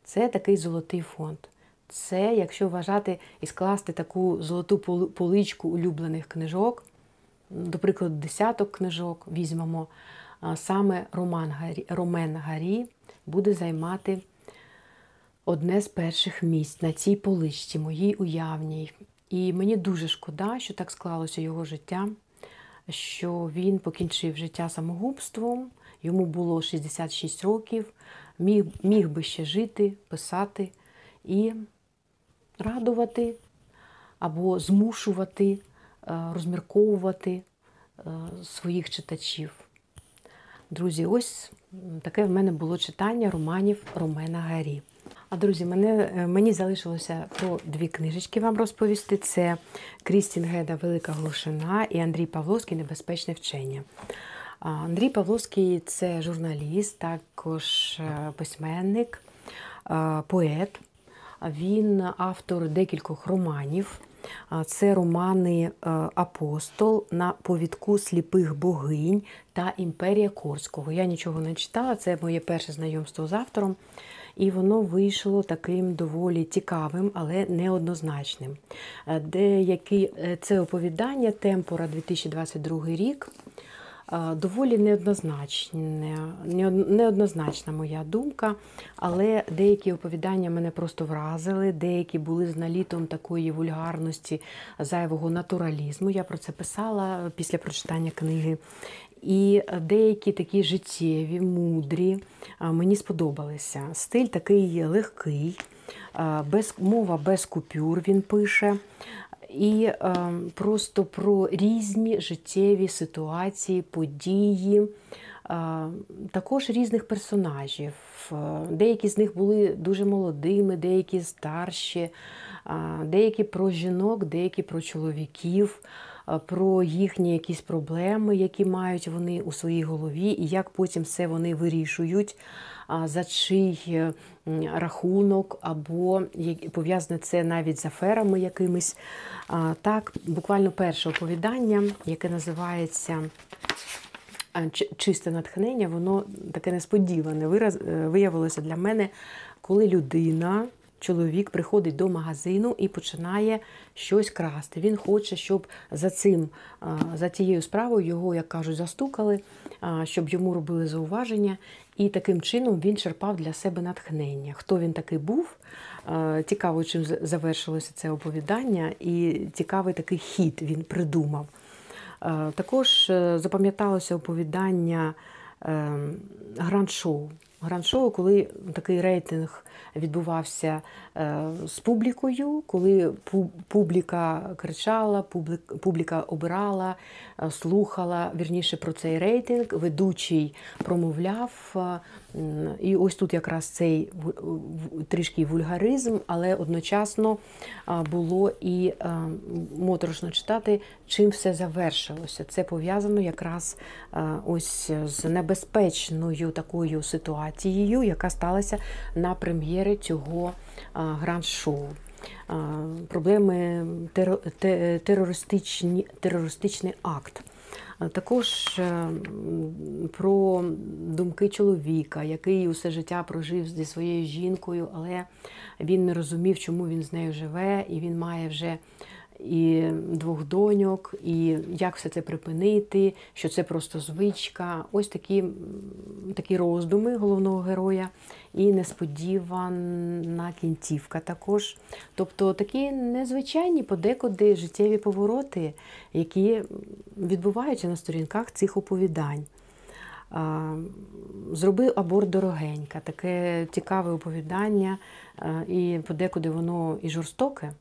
Це такий золотий фонд. Це, якщо вважати і скласти таку золоту поличку улюблених книжок, до прикладу, десяток книжок візьмемо, саме Роман Гарі, Ромен Гарі буде займати одне з перших місць на цій поличці, моїй уявній. І мені дуже шкода, що так склалося його життя, що він покінчив життя самогубством, йому було 66 років, міг, міг би ще жити, писати і радувати або змушувати, е, розмірковувати е, своїх читачів. Друзі, ось таке в мене було читання романів Ромена Гарі. А друзі, мене, е, мені залишилося про дві книжечки вам розповісти: це Крістін Геда Велика Глушина і Андрій Павловський Небезпечне вчення. Андрій Павловський це журналіст, також е, письменник, е, поет. Він автор декількох романів. Це романи Апостол на повідку сліпих богинь та Імперія Корського. Я нічого не читала, це моє перше знайомство з автором. І воно вийшло таким доволі цікавим, але неоднозначним. Е, Деякі е, це оповідання Темпора 2022 рік. е, Доволі неоднозначне, неоднозначна моя думка, але деякі оповідання мене просто вразили, деякі були з налітом такої вульгарності, зайвого натуралізму. Я про це писала після прочитання книги. І деякі такі життєві, мудрі мені сподобалися. Стиль такий легкий, без, мова без купюр він пише. І просто про різні життєві ситуації, події, також різних персонажів. Деякі з них були дуже молодими, деякі старші, деякі про жінок, деякі про чоловіків, про їхні якісь проблеми, які мають вони у своїй голові, і як потім все вони вирішують, за чий е, рахунок, або пов'язане це навіть з аферами якимись. Так, буквально перше оповідання, яке називається Чисте натхнення, воно таке несподіване вираз, е, виявилося для мене, коли людина, чоловік приходить до магазину і починає щось красти. Він хоче, щоб за цим, за цією справою його, як кажуть, застукали, щоб йому робили зауваження. І таким чином він черпав для себе натхнення. Хто він такий був? Цікаво, чим завершилося це оповідання, і цікавий такий хід він придумав. Також е, запам'яталося оповідання е, гранд-шоу. Гранд-шоу, коли такий рейтинг відбувався е, з публікою, коли пу- публіка кричала, публік- публіка обирала, е, слухала вірніше про цей рейтинг, ведучий промовляв. І ось тут якраз цей трішки вульгаризм, але одночасно було і моторошно читати, чим все завершилося. Це пов'язано якраз ось з небезпечною такою ситуацією, яка сталася на прем'єри цього гранд-шоу. Проблеми теро- терористичні, терористичний акт. А Також е, про думки чоловіка, який усе життя прожив зі своєю жінкою, але він не розумів, чому він з нею живе, і він має вже і двох доньок, і як все це припинити, що це просто звичка. Ось такі, такі роздуми головного героя, і несподівана кінцівка також. Тобто такі незвичайні подекуди життєві повороти, які відбуваються на сторінках цих оповідань. Зробив аборт дорогенька, таке цікаве оповідання, і подекуди воно і жорстоке.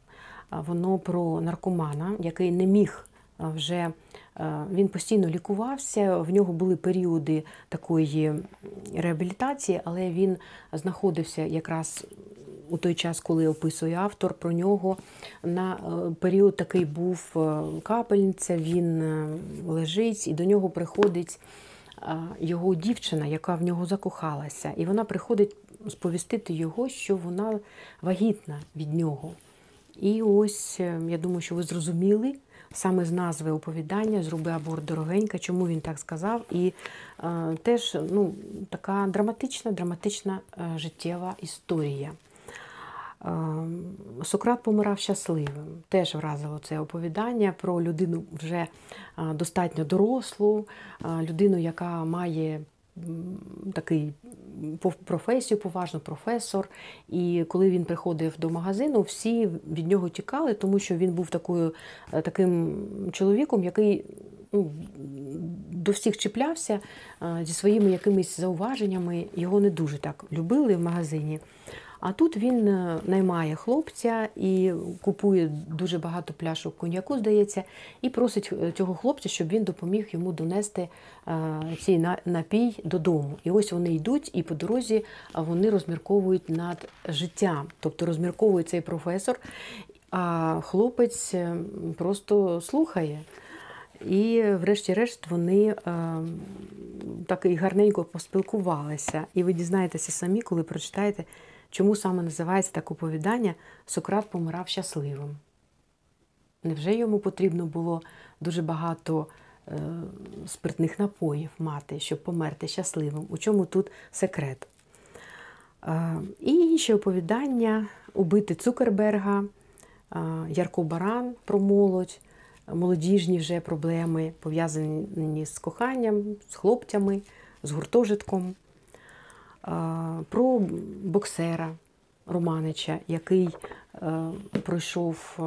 Воно про наркомана, який не міг вже. Він постійно лікувався, в нього були періоди такої реабілітації, але він знаходився якраз у той час, коли описує автор про нього. На е, період такий був е, капельниця, він е, лежить і до нього приходить його дівчина, яка в нього закохалася, і вона приходить сповістити його, що вона вагітна від нього. І ось е, я думаю, що ви зрозуміли саме з назви оповідання зроби аборт дорогенька, чому він так сказав. І е, теж ну, така драматична, драматична е, життєва історія. Ем, Сократ помирав щасливим. Теж вразило це оповідання про людину вже достатньо дорослу, а, людину, яка має такий професію, поважно професор. І коли він приходив до магазину, всі від нього тікали, тому що він був такою, е, таким чоловіком, який ну, до всіх чіплявся е, зі своїми якимись зауваженнями. Його не дуже так любили в магазині. А тут він е, наймає хлопця і купує дуже багато пляшок коньяку, здається, і просить е, цього хлопця, щоб він допоміг йому донести е, цей напій додому. І ось вони йдуть, і по дорозі вони розмірковують над життям. Тобто розмірковує цей професор, а хлопець просто слухає. І, врешті-решт, вони е, так і гарненько поспілкувалися. І ви дізнаєтеся самі, коли прочитаєте, чому саме називається так оповідання Сократ помирав щасливим. Невже йому потрібно було дуже багато е, спиртних напоїв мати, щоб померти щасливим? У чому тут секрет? Е, і інші оповідання убити Цукерберга, е, Ярко Баран про молодь, молодіжні вже проблеми, пов'язані з коханням, з хлопцями, з гуртожитком, про боксера Романича, який е, пройшов е,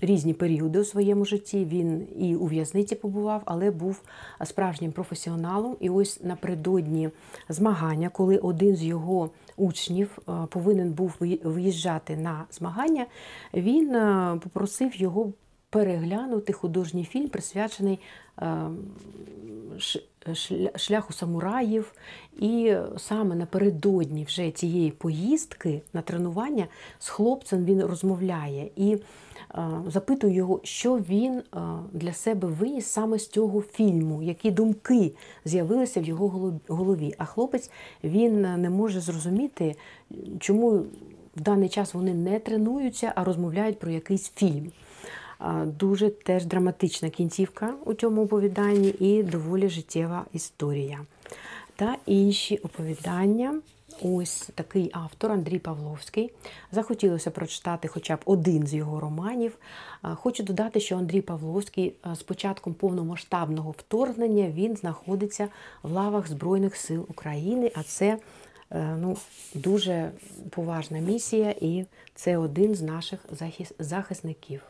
різні періоди у своєму житті. Він і у в'язниці побував, але був справжнім професіоналом. І ось напередодні змагання, коли один з його учнів е, повинен був виї- виїжджати на змагання, він попросив його переглянути художній фільм, присвячений шляху самураїв. І саме напередодні вже цієї поїздки на тренування з хлопцем він розмовляє і е, запитує його, що він е, для себе виніс саме з цього фільму, які думки з'явилися в його голові. А хлопець він не може зрозуміти, чому в даний час вони не тренуються, а розмовляють про якийсь фільм. Дуже теж драматична кінцівка у цьому оповіданні і доволі життєва історія. Та інші оповідання. Ось такий автор Андрій Павловський. Захотілося прочитати хоча б один з його романів. Хочу додати, що Андрій Павловський з початком повномасштабного вторгнення він знаходиться в лавах Збройних сил України, а це е, ну, дуже поважна місія, і це один з наших захисників.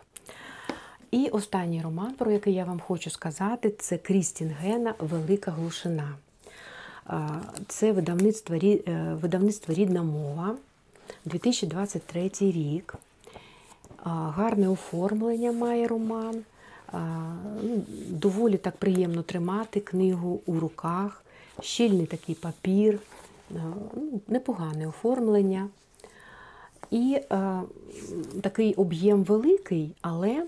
І останній роман, про який я вам хочу сказати, це Крістін Гена Велика глушина. Це видавництво, е, видавництво Рідна мова, 2023 рік. Гарне оформлення має роман. Ну, Доволі так приємно тримати книгу у руках, щільний такий папір, ну, непогане оформлення. І е, такий об'єм великий, але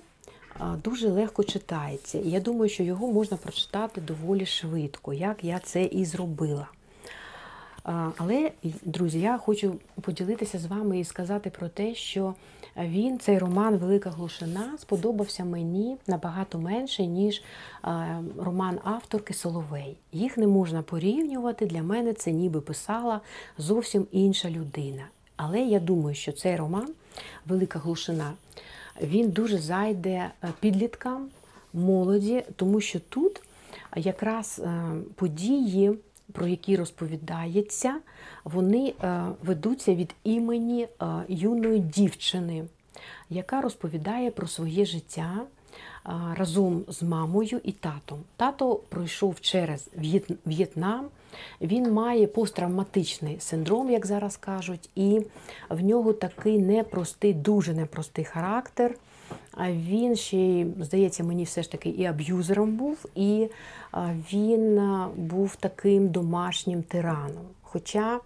дуже легко читається. Я думаю, що його можна прочитати доволі швидко, як я це і зробила. Але, друзі, я хочу поділитися з вами і сказати про те, що він, цей роман Велика глушина, сподобався мені набагато менше, ніж роман авторки Соловей. Їх не можна порівнювати. Для мене це ніби писала зовсім інша людина. Але я думаю, що цей роман Велика глушина він дуже зайде е, підліткам, молоді, тому що тут якраз е, події, про які розповідається, вони е, ведуться від імені е, юної дівчини, яка розповідає про своє життя е, разом з мамою і татом. Тато пройшов через В'єт- В'єтнам. Він має посттравматичний синдром, як зараз кажуть, і в нього такий непростий, дуже непростий характер. Він ще, й, здається, мені все ж таки і аб'юзером був, і він був таким домашнім тираном. Хоча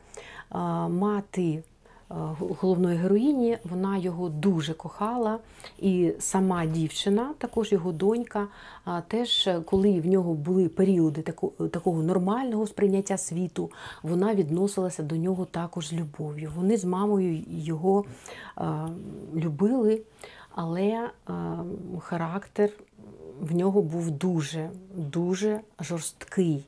мати головної героїні, вона його дуже кохала, і сама дівчина, також його донька, теж коли в нього були періоди такого нормального сприйняття світу, вона відносилася до нього також з любов'ю. Вони з мамою його любили, але характер в нього був дуже, дуже жорсткий.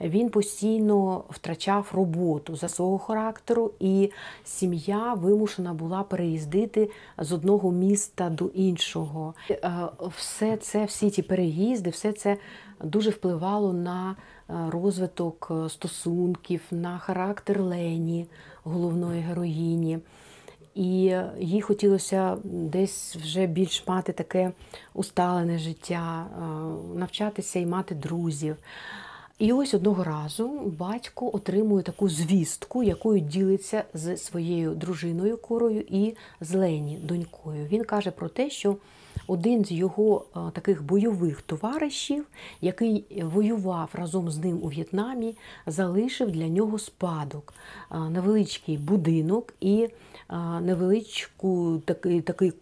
Він постійно втрачав роботу за свого характеру, і сім'я вимушена була переїздити з одного міста до іншого. Е, Все це, всі ці переїзди, все це дуже впливало на е, розвиток е, стосунків, на характер Лені, головної героїні. І їй хотілося десь вже більш мати таке усталене життя, навчатися і мати друзів. І ось одного разу батько отримує таку звістку, якою ділиться з своєю дружиною Корою і з Лені, донькою. Він каже про те, що один з його е, таких бойових товаришів, який воював разом з ним у В'єтнамі, залишив для нього спадок, е, невеличкий будинок і е, невеличку такий, такий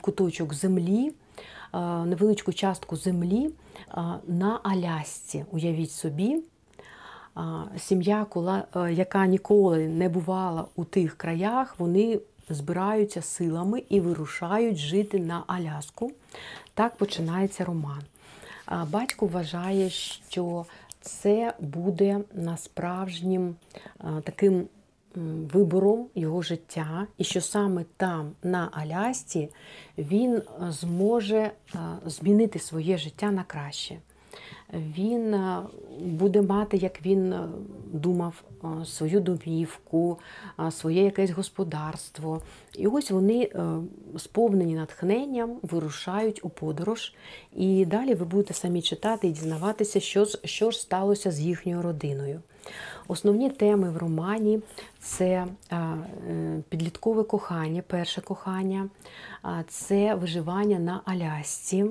куточок землі, невеличку частку землі е, на Алясці. Уявіть собі. Сім'я, е, яка ніколи не бувала у тих краях, вони збираються силами і вирушають жити на Аляску. Так починається роман. Батько вважає, що це буде насправжнім таким вибором його життя, і що саме там, на Алясці, він е, зможе е, змінити своє життя на краще він е, буде мати, як він думав, свою домівку, своє якесь господарство. І ось вони, сповнені натхненням, вирушають у подорож. І далі ви будете самі читати і дізнаватися, що, що ж сталося з їхньою родиною. Основні теми в романі це е, е, підліткове кохання, перше кохання, це виживання на Алясці.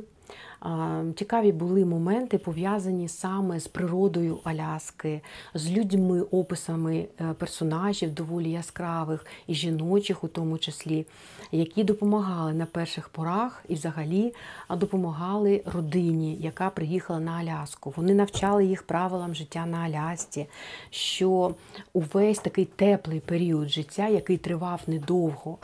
Цікаві були моменти, пов'язані саме з природою Аляски, з людьми, описами е, персонажів доволі яскравих і жіночих, у тому числі, які допомагали на перших порах і взагалі допомагали родині, яка приїхала на Аляску. Вони навчали їх правилам життя на Алясці, що увесь такий теплий період життя, який тривав недовго,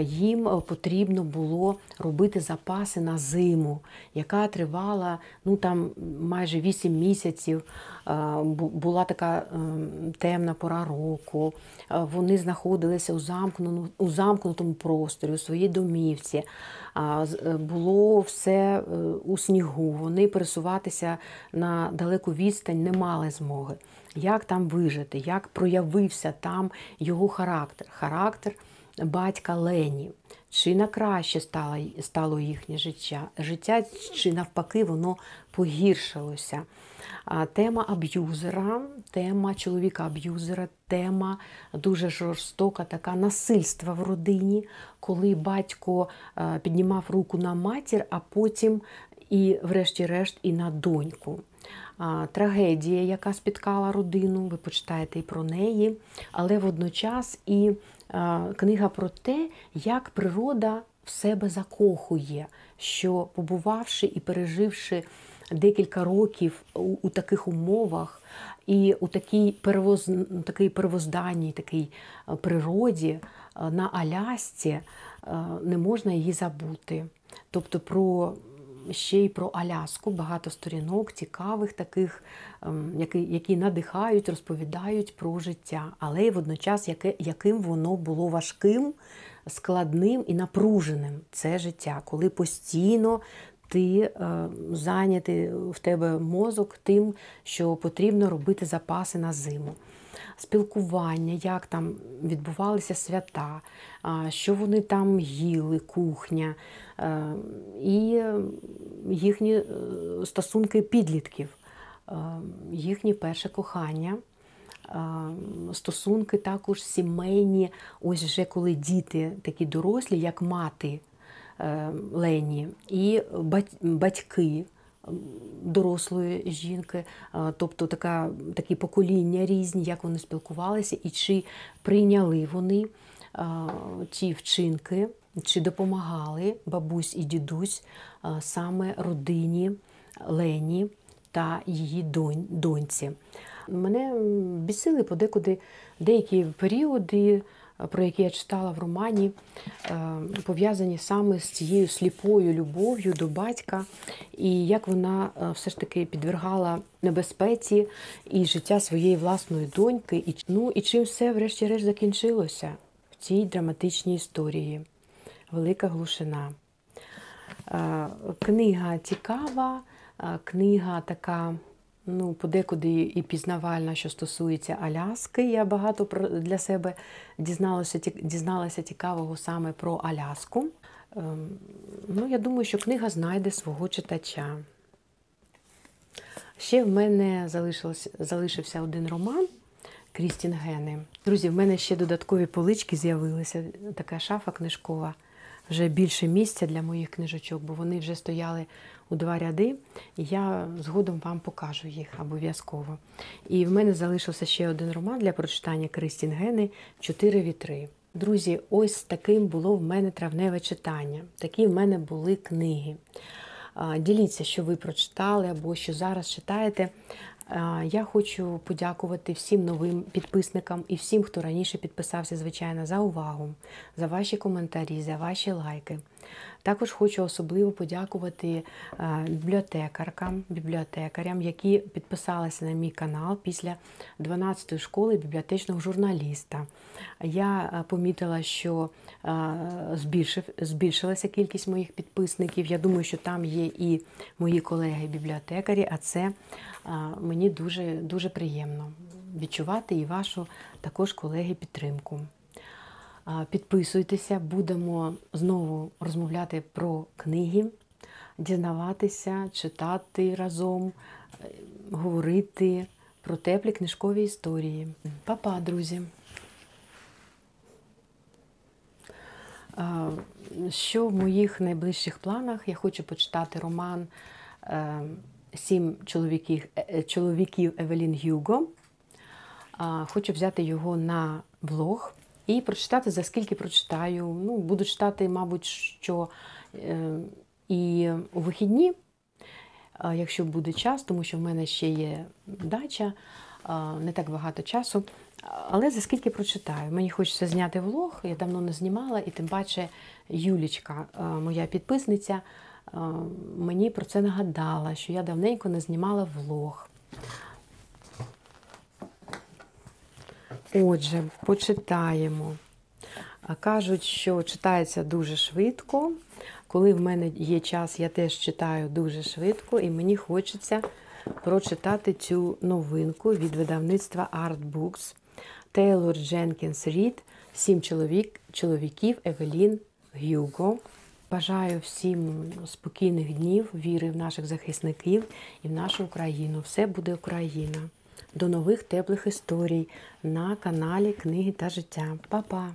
їм е, потрібно було робити запаси на зиму, яка тривала ну там майже 8 місяців. Е, Була така ем, темна пора року. Е, Вони знаходилися у замкненому, у замкнутому просторі, у своїй домівці. Е, Було все е, у снігу. Вони пересуватися на далеку відстань не мали змоги. Як там вижити, як проявився там його характер, характер батька Лені. Чи на краще стало, стало їхнє життя, життя, чи навпаки, воно погіршилося. Тема аб'юзера, тема чоловіка-аб'юзера, тема дуже жорстока, така насильства в родині, коли батько е, піднімав руку на матір, а потім і, врешті-решт, і на доньку. Трагедія, яка спіткала родину, ви почитаєте і про неї, але водночас і книга про те, як природа в себе закохує, що побувавши і переживши декілька років у, у таких умовах і у такій первоз, такій первозданній такій природі на Алясці не можна її забути. Тобто про ще й про Аляску, багато сторінок, цікавих таких, ем, які, які надихають, розповідають про життя, але й водночас яке, яким воно було важким, складним і напруженим це життя, коли постійно ти е, зайнятий в тебе мозок тим, що потрібно робити запаси на зиму. Спілкування, як там відбувалися свята, що вони там їли, кухня, е, і їхні е, стосунки підлітків, е, їхнє перше кохання. Стосунки також сімейні, ось вже коли діти такі дорослі, як мати Лені, і батьки дорослої жінки, е, тобто така, такі покоління різні, як вони спілкувалися, і чи прийняли вони е, ті вчинки, чи допомагали бабусь і дідусь е, саме родині Лені та її донь, доньці. Мене бісили подекуди деякі періоди про які я читала в романі, е, пов'язані саме з цією сліпою любов'ю до батька, і як вона е, все ж таки підвергала небезпеці і життя своєї власної доньки. І, ну, і чим все, врешті-решт, закінчилося в цій драматичній історії. Велика глушина. Е, Книга цікава, книга така, ну, подекуди і пізнавальна, що стосується Аляски. Я багато для себе дізналася, дізналася цікавого саме про Аляску. Ем, Ну, я думаю, що книга знайде свого читача. Ще в мене залишився один роман Крістін Гени. Друзі, в мене ще додаткові полички з'явилися. Така шафа книжкова. Вже більше місця для моїх книжечок, бо вони вже стояли у два ряди. І я згодом вам покажу їх обов'язково. І в мене залишився ще один роман для прочитання Кристін Гени Чотири вітри. Друзі, ось таким було в мене травневе читання. Такі в мене були книги. Діліться, що ви прочитали або що зараз читаєте. Я хочу подякувати всім новим підписникам і всім, хто раніше підписався, звичайно, за увагу, за ваші коментарі, за ваші лайки. Також хочу особливо подякувати е, бібліотекаркам, бібліотекарям, які підписалися на мій канал після 12-ї школи бібліотечного журналіста. Я е, помітила, що е, збільшилася кількість моїх підписників. Я думаю, що там є і мої колеги-бібліотекарі, а це мені дуже, дуже приємно відчувати і вашу також колеги підтримку. Підписуйтеся, будемо знову розмовляти про книги, дізнаватися, читати разом, е, говорити про теплі книжкові історії. Па-па, друзі! Що в моїх найближчих планах? Я хочу почитати роман е, Сім чоловіків, е, чоловіків Евелін Гюго. Хочу взяти його на влог і прочитати, за скільки прочитаю. Ну, буду читати, мабуть, що е, і у вихідні, якщо буде час, тому що в мене ще є дача, не так багато часу. Але за скільки прочитаю? Мені хочеться зняти влог, я давно не знімала, і тим паче Юлічка, моя підписниця, мені про це нагадала, що я давненько не знімала влог. Отже, почитаємо. Кажуть, що читається дуже швидко. Коли в мене є час, я теж читаю дуже швидко, і мені хочеться прочитати цю новинку від видавництва Art Books. Тейлор Дженкінс Рід Сім чоловік, чоловіків Евелін Гюго. Бажаю всім спокійних днів, віри в наших захисників і в нашу Україну. Все буде Україна. До нових теплих історій на каналі Книги та життя. Па-па!